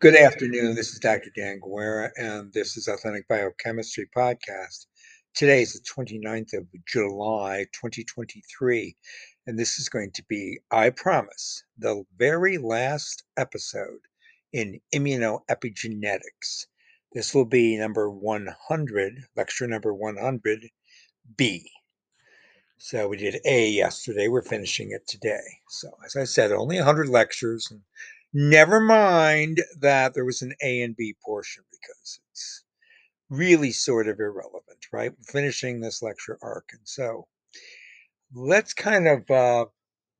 Good afternoon. This is Dr. Dan Guerra, and this is Authentic Biochemistry Podcast. Today is the 29th of July, 2023, and this is going to be, I promise, the very last episode in immunoepigenetics. This will be number 100, lecture number 100B. So we did A yesterday. We're finishing it today. So as I said, only 100 lectures. And never mind that there was an A and B portion because it's really sort of irrelevant, right? Finishing this lecture arc. And so let's kind of uh,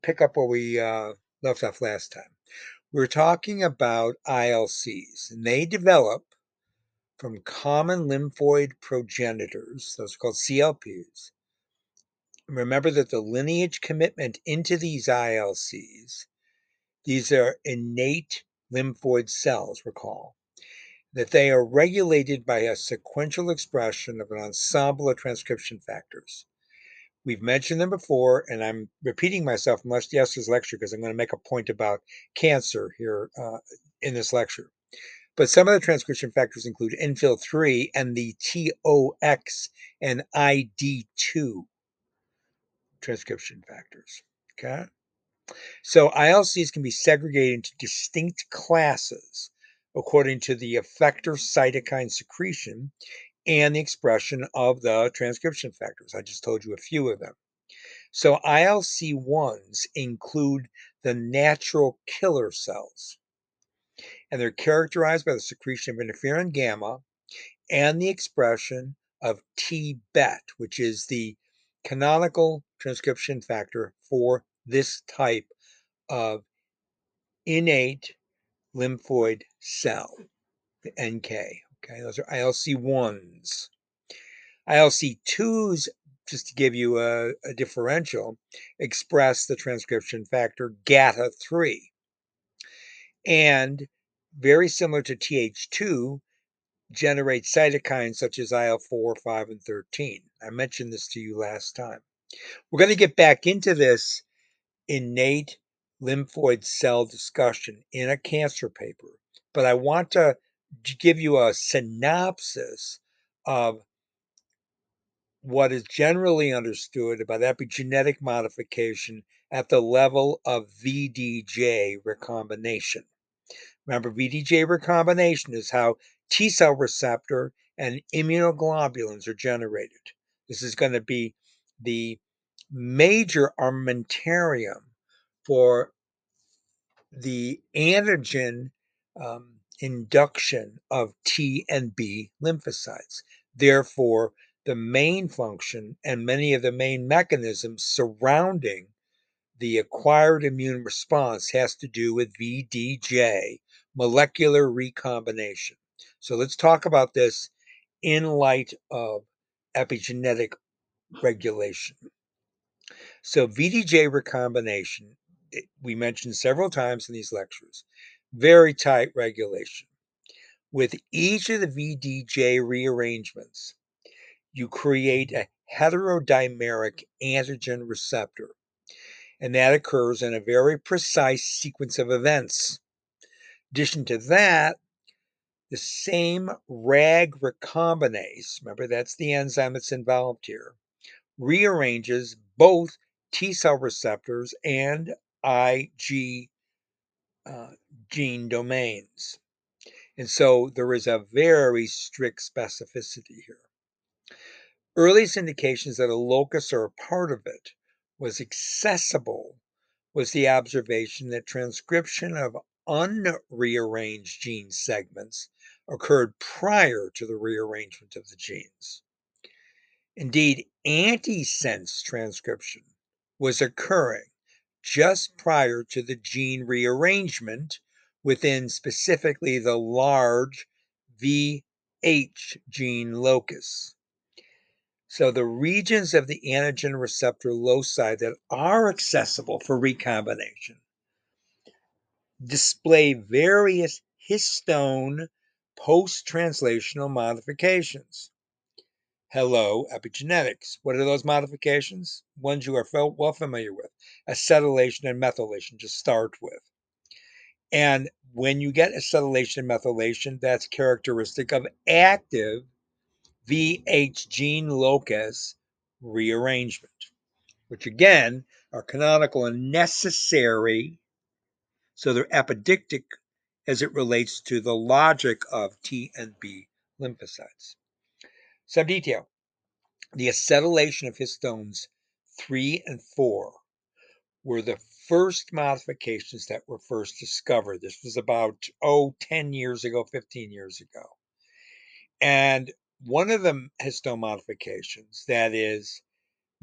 pick up where we uh, left off last time. We are talking about ILCs, and they develop from common lymphoid progenitors, those are called CLPs, remember that the lineage commitment into these ILCs, these are innate lymphoid cells, recall, that they are regulated by a sequential expression of an ensemble of transcription factors. We've mentioned them before, and I'm repeating myself from last yesterday's lecture because I'm going to make a point about cancer here uh, in this lecture. But some of the transcription factors include NFIL3 and the TOX and ID2 transcription factors. Okay. So ILCs can be segregated into distinct classes according to the effector cytokine secretion and the expression of the transcription factors. I just told you a few of them. So ILC1s include the natural killer cells, and they're characterized by the secretion of interferon gamma and the expression of T-bet, which is the canonical transcription factor for this type of innate lymphoid cell, the NK. Okay, those are ILC1s. ILC2s, just to give you a, a differential, express the transcription factor GATA3. And very similar to Th2, generate cytokines such as IL 4, 5, and 13. I mentioned this to you last time. We're going to get back into this innate lymphoid cell discussion in a cancer paper, but I want to give you a synopsis of what is generally understood about epigenetic modification at the level of VDJ recombination. Remember, VDJ recombination is how T cell receptor and immunoglobulins are generated. This is going to be the major armamentarium for the antigen um, induction of T and B lymphocytes. Therefore, the main function and many of the main mechanisms surrounding the acquired immune response has to do with VDJ, molecular recombination. So let's talk about this in light of epigenetic regulation. So VDJ recombination, we mentioned several times in these lectures, very tight regulation. With each of the VDJ rearrangements, you create a heterodimeric antigen receptor, and that occurs in a very precise sequence of events. In addition to that, the same RAG recombinase, remember that's the enzyme that's involved here, rearranges both T cell receptors and Ig uh, gene domains. And so there is a very strict specificity here. Earliest indications that a locus or a part of it was accessible was the observation that transcription of unrearranged gene segments occurred prior to the rearrangement of the genes. Indeed, antisense transcription was occurring just prior to the gene rearrangement within specifically the large VH gene locus. So the regions of the antigen receptor loci that are accessible for recombination display various histone post-translational modifications. Hello, epigenetics. What are those modifications? Ones you are well familiar with. Acetylation and methylation to start with. And when you get acetylation and methylation, that's characteristic of active VH gene locus rearrangement, which again are canonical and necessary. So they're apodictic as it relates to the logic of T and B lymphocytes. Some detail. The acetylation of histones 3 and 4 were the first modifications that were first discovered. This was about, oh, 10 years ago, 15 years ago. And one of the histone modifications, that is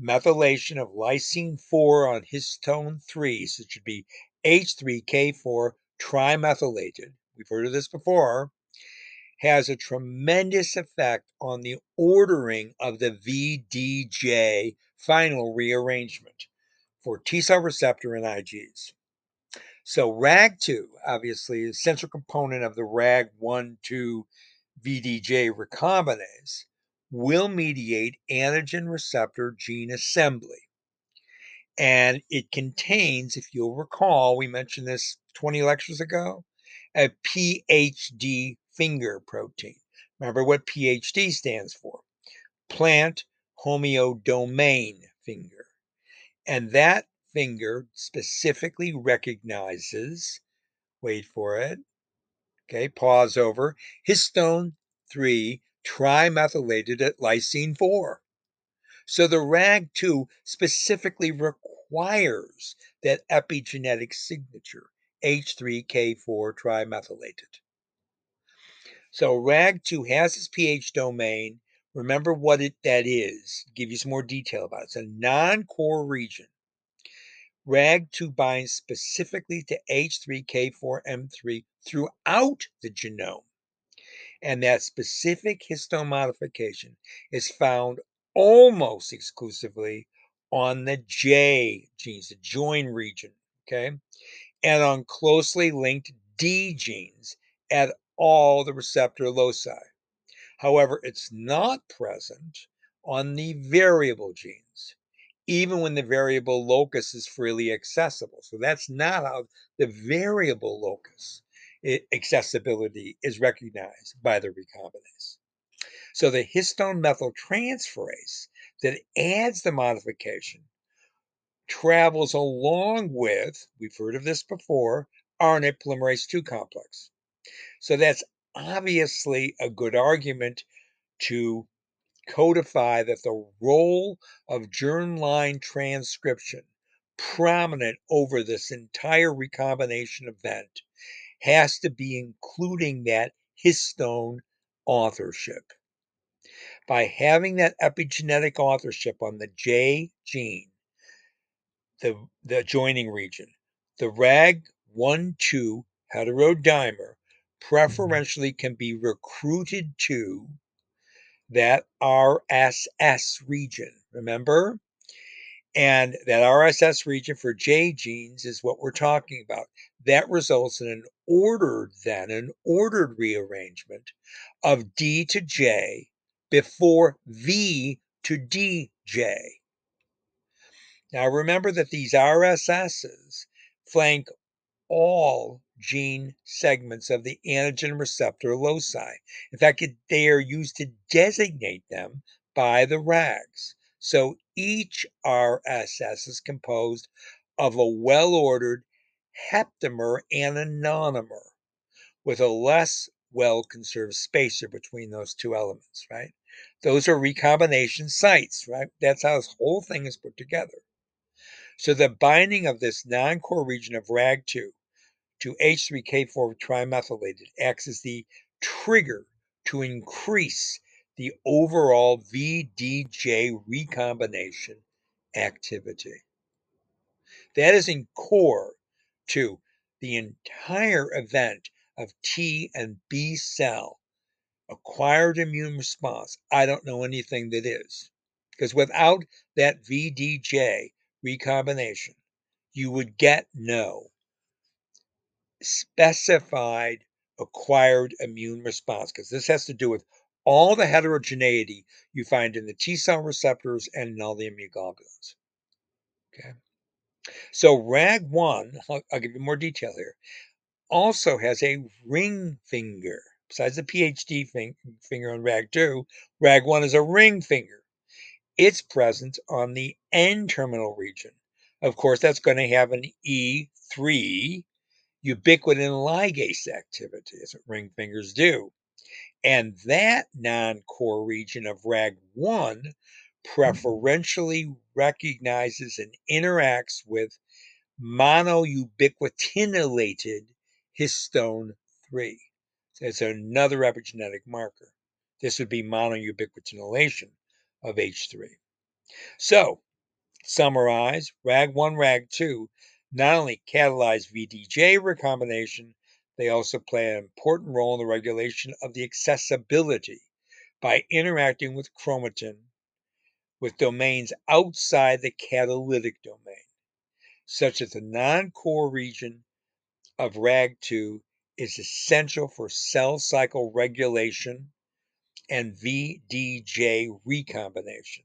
methylation of lysine 4 on histone 3, so it should be H3K4 trimethylated, we've heard of this before, has a tremendous effect on the ordering of the VDJ final rearrangement for T cell receptor and IGs. So RAG2, obviously, is a central component of the RAG1 2 VDJ recombinase, will mediate antigen receptor gene assembly. And it contains, if you'll recall, we mentioned this 20 lectures ago, a PHD finger protein. Remember what PHD stands for? Plant homeodomain finger. And that finger specifically recognizes, wait for it, okay, pause over, histone 3 trimethylated at lysine 4. So the RAG2 specifically requires that epigenetic signature, H3K4 trimethylated. So RAG2 has its pH domain. Remember what it that is. Give you some more detail about it. It's a non-core region. RAG2 binds specifically to H3K4M3 throughout the genome. And that specific histone modification is found almost exclusively on the J genes, the join region, okay? And on closely linked D genes at all the receptor loci. However, it's not present on the variable genes, even when the variable locus is freely accessible. So that's not how the variable locus eh, accessibility is recognized by the recombinase. So the histone methyltransferase that adds the modification travels along with, we've heard of this before, RNA polymerase 2 complex. So that's obviously a good argument to codify that the role of germline transcription prominent over this entire recombination event has to be including that histone authorship. By having that epigenetic authorship on the J gene, the, the joining region, the RAG1-2 heterodimer Mm-hmm. preferentially can be recruited to that RSS region. Remember? And that RSS region for J genes is what we're talking about. That results in an ordered, then, an ordered rearrangement of D to J before V to DJ. Now remember that these RSSs flank all gene segments of the antigen receptor loci. In fact, they are used to designate them by the RAGs. So each RSS is composed of a well ordered heptamer and a nonamer with a less well conserved spacer between those two elements, right? Those are recombination sites, right? That's how this whole thing is put together. So the binding of this non core region of RAG2 to H3K4 trimethylated acts as the trigger to increase the overall VDJ recombination activity. That is in core to the entire event of T and B cell acquired immune response. I don't know anything that is. Because without that VDJ recombination, you would get no specified acquired immune response because this has to do with all the heterogeneity you find in the T cell receptors and in all the immunoglobulins. Okay. So RAG1, I'll, I'll give you more detail here. also has a ring finger. Besides the PHD fing- finger on RAG2, RAG1 is a ring finger. It's present on the N terminal region. Of course, that's going to have an E3 ubiquitin ligase activity, as what ring fingers do. And that non core region of RAG1 mm-hmm. preferentially recognizes and interacts with monoubiquitinated histone 3. So it's another epigenetic marker. This would be monoubiquitination of H3. So, summarize, RAG1, RAG2 not only catalyze VDJ recombination, they also play an important role in the regulation of the accessibility by interacting with chromatin with domains outside the catalytic domain, such as the non-core region of RAG2 is essential for cell cycle regulation and VDJ recombination,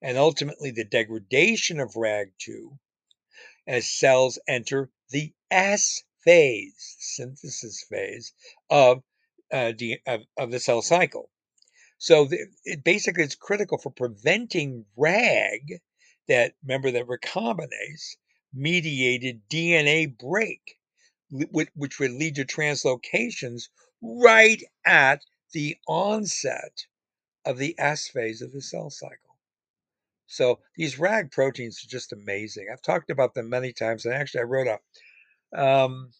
and ultimately the degradation of RAG2 as cells enter the S phase, synthesis phase of, uh, the, of, of the cell cycle. So the, it basically it's critical for preventing RAG, that remember that recombinase mediated DNA break, which would lead to translocations right at the onset of the S phase of the cell cycle. So these RAG proteins are just amazing. I've talked about them many times, and actually I wrote a, um,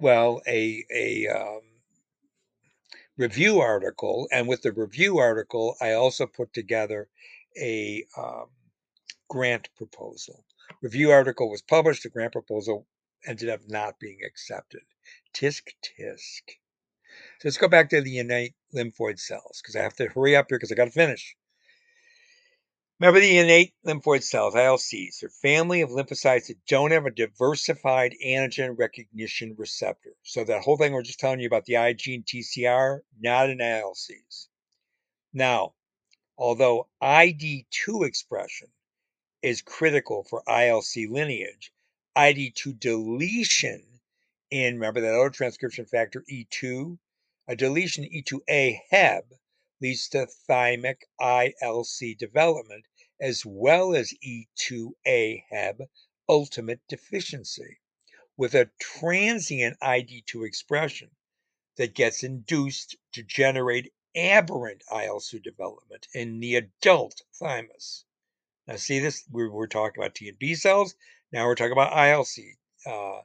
well, a a um, review article, and with the review article, I also put together a um, grant proposal. Review article was published. The grant proposal ended up not being accepted. Tisk tisk. So let's go back to the innate lymphoid cells because I have to hurry up here because I got to finish. Remember the innate lymphoid cells, ILCs, they're a family of lymphocytes that don't have a diversified antigen recognition receptor. So that whole thing we're just telling you about the IG and TCR, not in ILCs. Now, although ID2 expression is critical for ILC lineage, ID2 deletion in, remember that other transcription factor E2, a deletion E2A Heb leads to thymic ILC development as well as E2A Heb ultimate deficiency with a transient ID2 expression that gets induced to generate aberrant IL2 development in the adult thymus. Now, see this? We were talking about T and B cells. Now we're talking about ILC uh,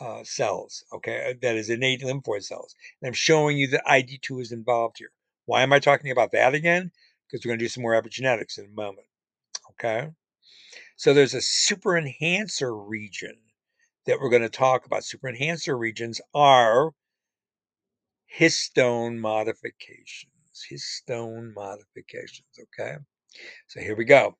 uh, cells, okay? That is innate lymphoid cells. And I'm showing you that ID2 is involved here. Why am I talking about that again? Because we're going to do some more epigenetics in a moment, okay? So there's a super enhancer region that we're going to talk about. Super enhancer regions are histone modifications. Histone modifications, okay? So here we go.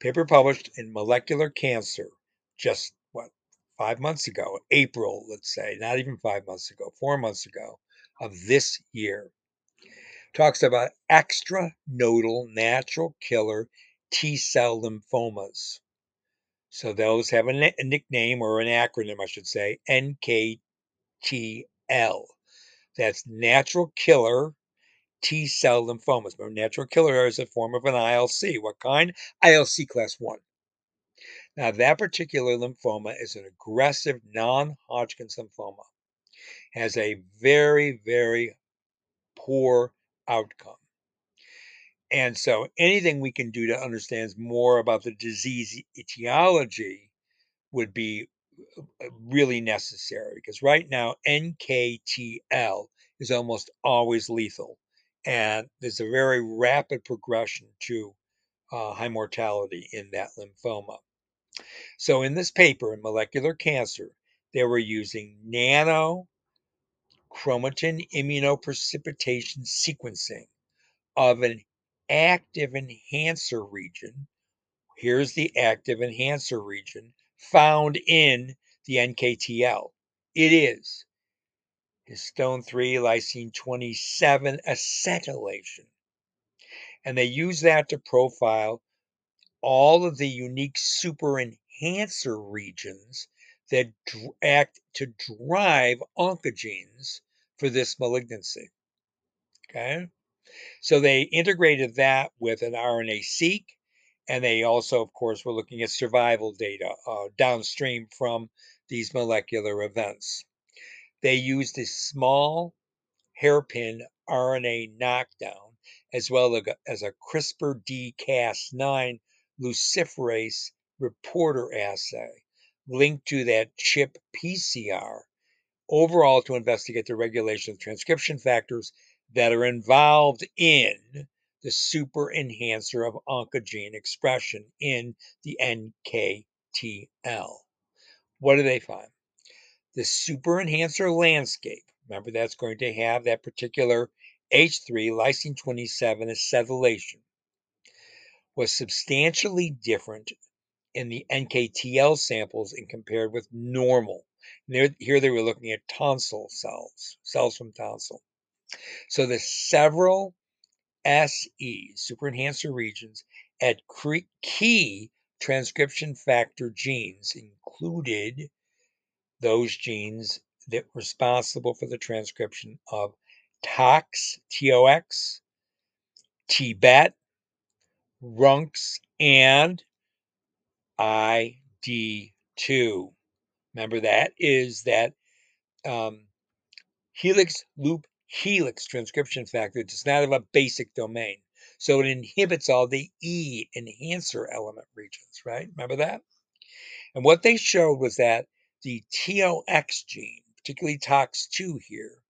Paper published in Molecular Cancer just what, five months ago, April, let's say, not even five months ago, four months ago of this year. Talks about extranodal natural killer T cell lymphomas. So those have a, nickname or an acronym, I should say, NKTL. That's natural killer T cell lymphomas. Remember, natural killer is a form of an ILC. What kind? ILC class 1. Now, that particular lymphoma is an aggressive non Hodgkin's lymphoma, has a very, very poor outcome. And so, anything we can do to understand more about the disease etiology would be uh, really necessary because right now, NKTL is almost always lethal and there's a very rapid progression to uh, high mortality in that lymphoma. So, in this paper in molecular cancer, they were using nano chromatin immunoprecipitation sequencing of an active enhancer region. Here's the active enhancer region found in the NKTL. It is histone 3 lysine 27 acetylation. And they use that to profile all of the unique super enhancer regions that act to drive oncogenes for this malignancy. Okay. So they integrated that with an RNA seq, and they also, of course, were looking at survival data uh, downstream from these molecular events. They used a small hairpin RNA knockdown as well as a CRISPR D-Cas9 luciferase reporter assay linked to that CHIP PCR overall to investigate the regulation of transcription factors that are involved in the super enhancer of oncogene expression in the NKTL. What do they find? The super enhancer landscape, remember that's going to have that particular H3 lysine 27 acetylation, was substantially different in the NKTL samples and compared with normal. Here, here they were looking at tonsil cells, cells from tonsil. So the several SE, super enhancer regions, at key transcription factor genes included those genes that were responsible for the transcription of TOX, TOX, TBET, RUNX, and ID2. Remember that is that um, helix loop helix transcription factor does not have a basic domain. So it inhibits all the E enhancer element regions, right? Remember that? And what they showed was that the TOX gene, particularly TOX2 here,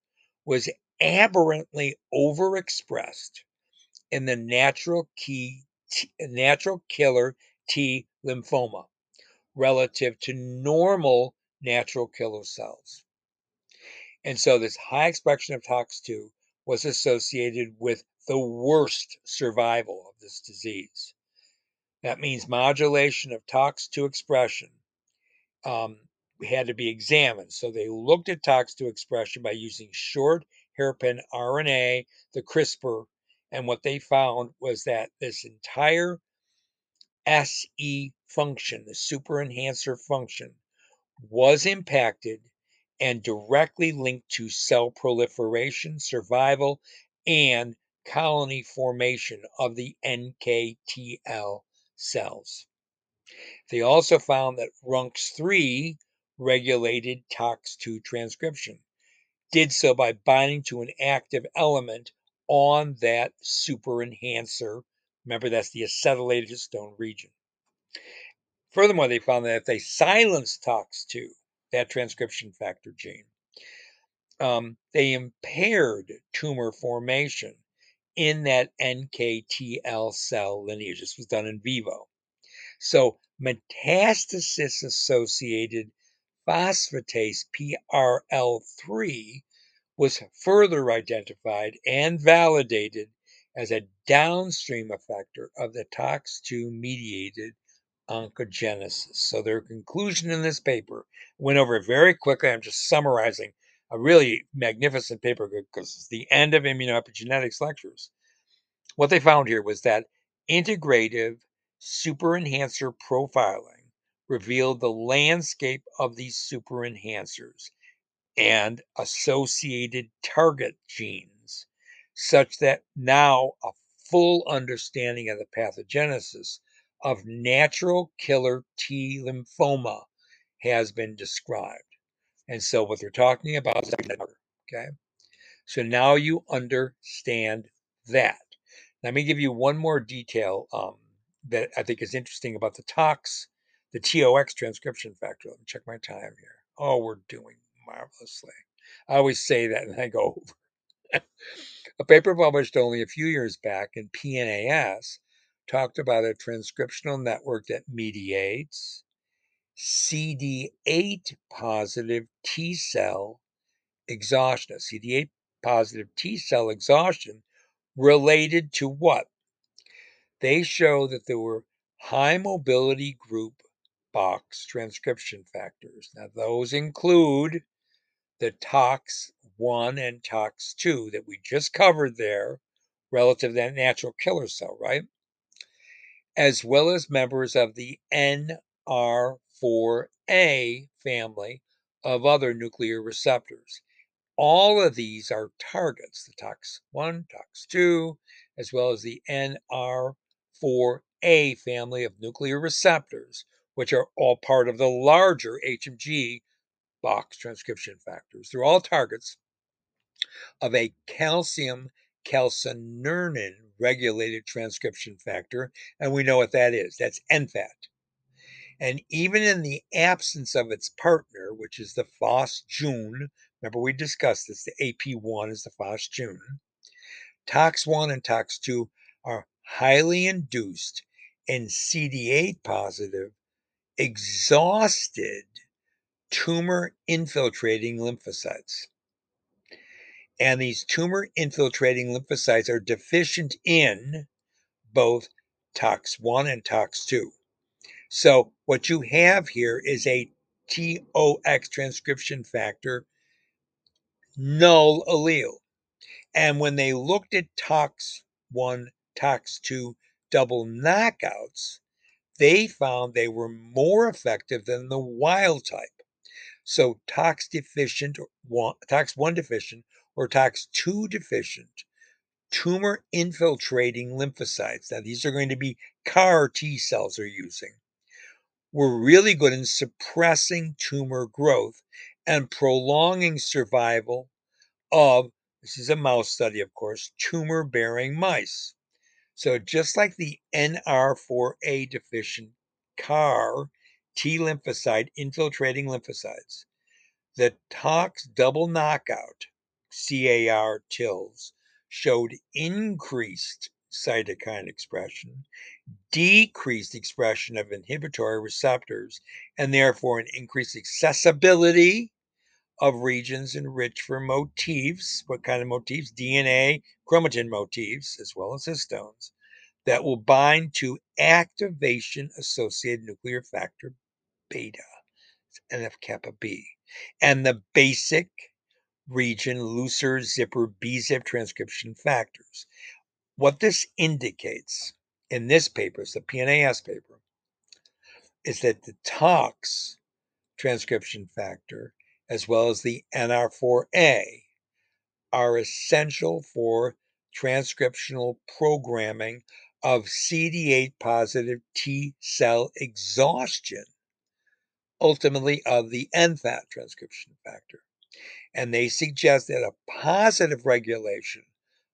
was aberrantly overexpressed in the natural key natural killer T lymphoma relative to normal natural killer cells. And so this high expression of TOX2 was associated with the worst survival of this disease. That means modulation of TOX2 expression um, had to be examined. So they looked at TOX2 expression by using short hairpin RNA, the CRISPR, and what they found was that this entire SE function, the super enhancer function, was impacted and directly linked to cell proliferation, survival, and colony formation of the NKTL cells. They also found that RUNX3 regulated TOX2 transcription, did so by binding to an active element on that super enhancer. Remember, that's the acetylated histone region. Furthermore, they found that if they silence TOX2, that transcription factor gene, um, they impaired tumor formation in that NKTL cell lineage. This was done in vivo. So metastasis associated phosphatase PRL3 was further identified and validated as a downstream effector of the TOX2 mediated oncogenesis. So their conclusion in this paper went over very quickly. I'm just summarizing a really magnificent paper because it's the end of immunoepigenetics lectures. What they found here was that integrative super enhancer profiling revealed the landscape of these super enhancers and associated target genes, such that now a full understanding of the pathogenesis of natural killer T lymphoma has been described. And so what they're talking about is okay. So now you understand that. Let me give you one more detail um, that I think is interesting about the tox, the TOX transcription factor. Let me check my time here. Oh, we're doing marvelously. I always say that and I go over. a paper published only a few years back in PNAS talked about a transcriptional network that mediates CD8 positive T cell exhaustion. CD8 positive T cell exhaustion related to what? They show that there were high mobility group box transcription factors. Now, those include the TOX1 and TOX2 that we just covered there relative to that natural killer cell, right? As well as members of the NR5 4A family of other nuclear receptors. All of these are targets, the TOX1, TOX2, as well as the NR4A family of nuclear receptors, which are all part of the larger HMG box transcription factors. They're all targets of a calcium calcineurin regulated transcription factor, and we know what that is. That's NFAT. And even in the absence of its partner, which is the Fos-Jun, remember we discussed this, the AP1 is the Fos-Jun, TOX1 and TOX2 are highly induced in CD8 positive, exhausted tumor infiltrating lymphocytes. And these tumor infiltrating lymphocytes are deficient in both TOX1 and TOX2. So what you have here is a TOX transcription factor null allele. And when they looked at TOX1, TOX2 double knockouts, they found they were more effective than the wild type. So tox deficient, tox 1 deficient, or tox 2 deficient tumor infiltrating lymphocytes. Now, these are going to be CAR T cells are using. We're really good in suppressing tumor growth and prolonging survival of, this is a mouse study, of course, tumor bearing mice. So, just like the NR4A deficient CAR T lymphocyte infiltrating lymphocytes, the tox double knockout CAR TILs showed increased cytokine expression, decreased expression of inhibitory receptors, and therefore an increased accessibility of regions enriched for motifs. What kind of motifs? DNA, chromatin motifs, as well as histones, that will bind to activation associated nuclear factor beta, NF kappa B, and the basic region leucine zipper BZIP transcription factors. What this indicates in this paper, it's the PNAS paper, is that the TOX transcription factor, as well as the NR4A, are essential for transcriptional programming of CD8 positive T cell exhaustion, ultimately of the NFAT transcription factor and they suggest that a positive regulation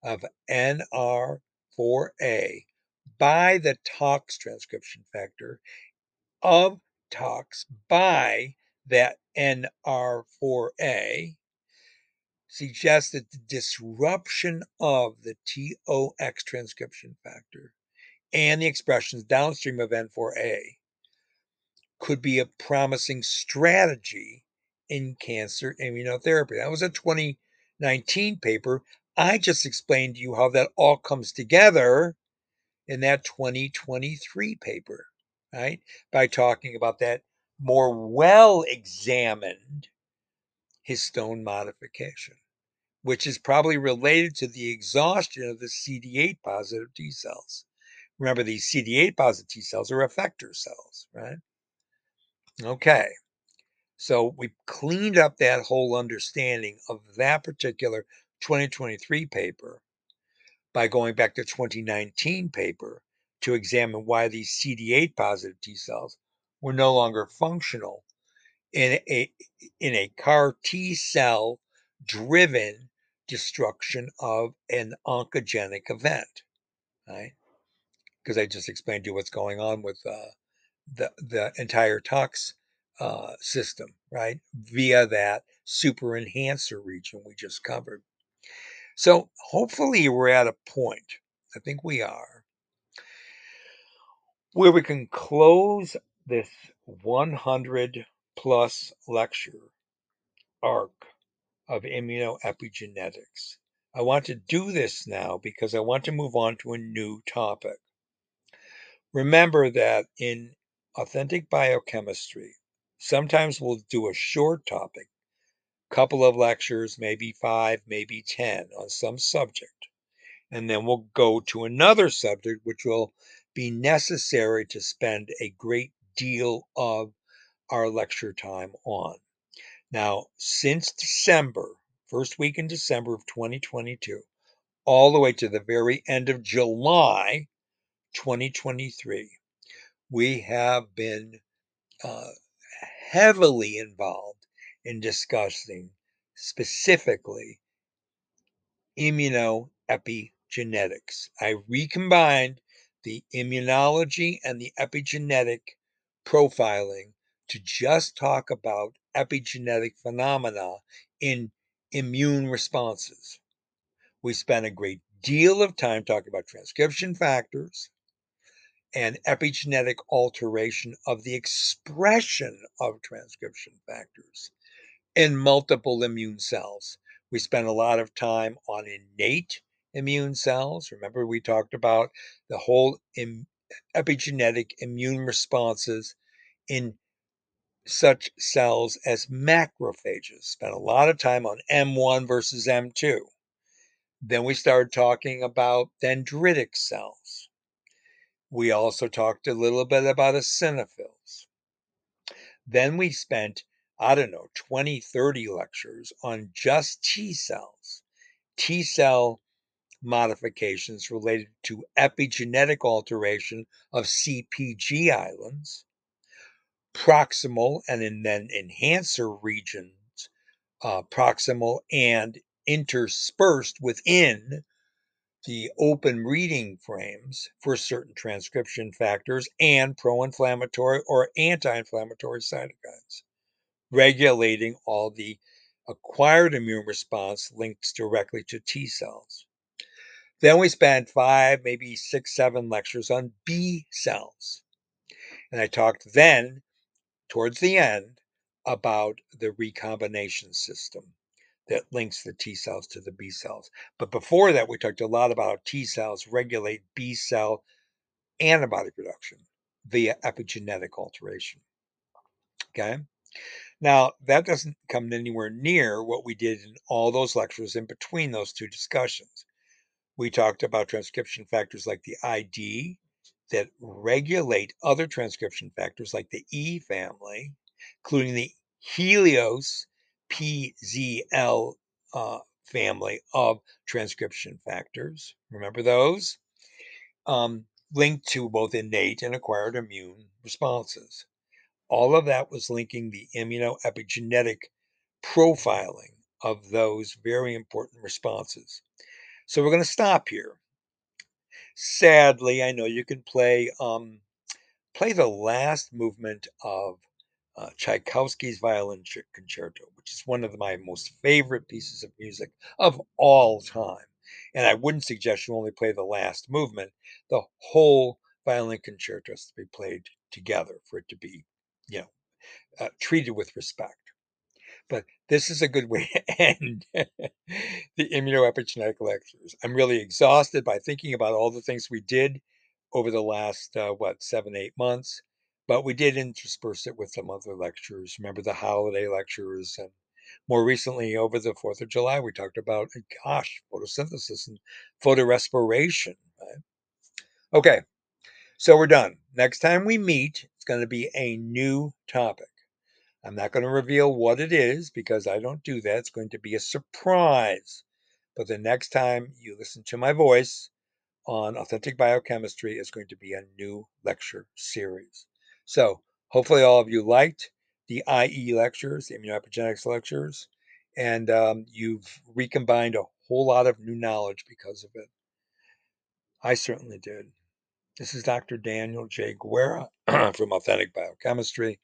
of NR4A by the TOX transcription factor of TOX by that NR4A suggests that the disruption of the TOX transcription factor and the expressions downstream of N4A could be a promising strategy in cancer immunotherapy. That was a 2019 paper. I just explained to you how that all comes together in that 2023 paper, right? By talking about that more well examined histone modification, which is probably related to the exhaustion of the CD8 positive T cells. Remember, these CD8 positive T cells are effector cells, right? Okay. So we cleaned up that whole understanding of that particular 2023 paper by going back to 2019 paper to examine why these CD8 positive T cells were no longer functional in a in a CAR T cell driven destruction of an oncogenic event, right? Because I just explained to you what's going on with uh, the the entire tox uh, system, right? Via that super enhancer region we just covered. So hopefully we're at a point, I think we are, where we can close this 100 plus lecture arc of immunoepigenetics. I want to do this now because I want to move on to a new topic. Remember that in authentic biochemistry, Sometimes we'll do a short topic, couple of lectures, maybe five, maybe 10 on some subject. And then we'll go to another subject, which will be necessary to spend a great deal of our lecture time on. Now, since December, first week in December of 2022, all the way to the very end of July 2023, we have been uh, heavily involved in discussing specifically immunoepigenetics. I recombined the immunology and the epigenetic profiling to just talk about epigenetic phenomena in immune responses. We spent a great deal of time talking about transcription factors and epigenetic alteration of the expression of transcription factors in multiple immune cells. We spent a lot of time on innate immune cells. Remember, we talked about the whole Im- epigenetic immune responses in such cells as macrophages. Spent a lot of time on M1 versus M2. Then we started talking about dendritic cells. We also talked a little bit about eosinophils. Then we spent, I don't know, 20, 30 lectures on just T cells, T cell modifications related to epigenetic alteration of CPG islands, proximal and then enhancer regions, uh, proximal and interspersed within the open reading frames for certain transcription factors and pro inflammatory or anti inflammatory cytokines, regulating all the acquired immune response linked directly to T cells. Then we spent five, maybe six, seven lectures on B cells. And I talked then towards the end about the recombination system that links the T cells to the B cells. But before that, we talked a lot about how T cells regulate B cell antibody production via epigenetic alteration. Okay. Now, that doesn't come anywhere near what we did in all those lectures in between those two discussions. We talked about transcription factors like the ID, that regulate other transcription factors like the E family, including the Helios PZL uh, family of transcription factors. Remember those? Um, linked to both innate and acquired immune responses. All of that was linking the immunoepigenetic profiling of those very important responses. So we're going to stop here. Sadly, I know you can play um, play the last movement of uh, Tchaikovsky's Violin Concerto, which is one of my most favorite pieces of music of all time. And I wouldn't suggest you only play the last movement. The whole violin concerto has to be played together for it to be, you know, uh, treated with respect. But this is a good way to end the immunoepigenetic lectures. I'm really exhausted by thinking about all the things we did over the last, uh, what, seven, eight months. But we did intersperse it with some other lectures. Remember the holiday lectures and more recently over the 4th of July, we talked about, gosh, photosynthesis and photorespiration. Right? Okay, so we're done. Next time we meet, it's going to be a new topic. I'm not going to reveal what it is because I don't do that. It's going to be a surprise. But the next time you listen to my voice on authentic biochemistry is going to be a new lecture series. So hopefully all of you liked the IE lectures, the immunoepigenetics lectures, and um, you've recombined a whole lot of new knowledge because of it. I certainly did. This is Dr. Daniel J. Guerra from Authentic Biochemistry.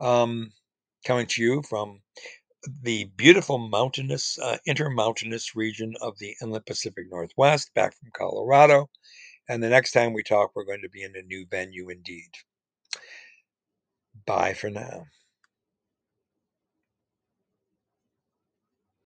Um, coming to you from the beautiful mountainous, uh, intermountainous region of the Inland Pacific Northwest, back from Colorado. And the next time we talk, we're going to be in a new venue indeed. Bye for now.